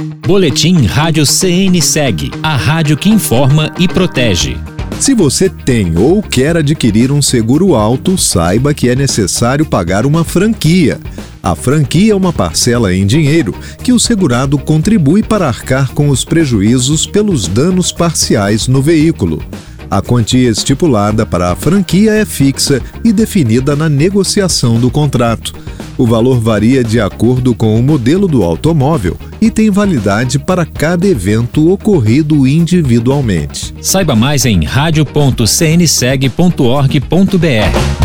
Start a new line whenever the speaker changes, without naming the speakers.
Boletim Rádio CN Seg, a rádio que informa e protege.
Se você tem ou quer adquirir um seguro alto, saiba que é necessário pagar uma franquia. A franquia é uma parcela em dinheiro que o segurado contribui para arcar com os prejuízos pelos danos parciais no veículo. A quantia estipulada para a franquia é fixa e definida na negociação do contrato. O valor varia de acordo com o modelo do automóvel e tem validade para cada evento ocorrido individualmente.
Saiba mais em radio.cnseg.org.br.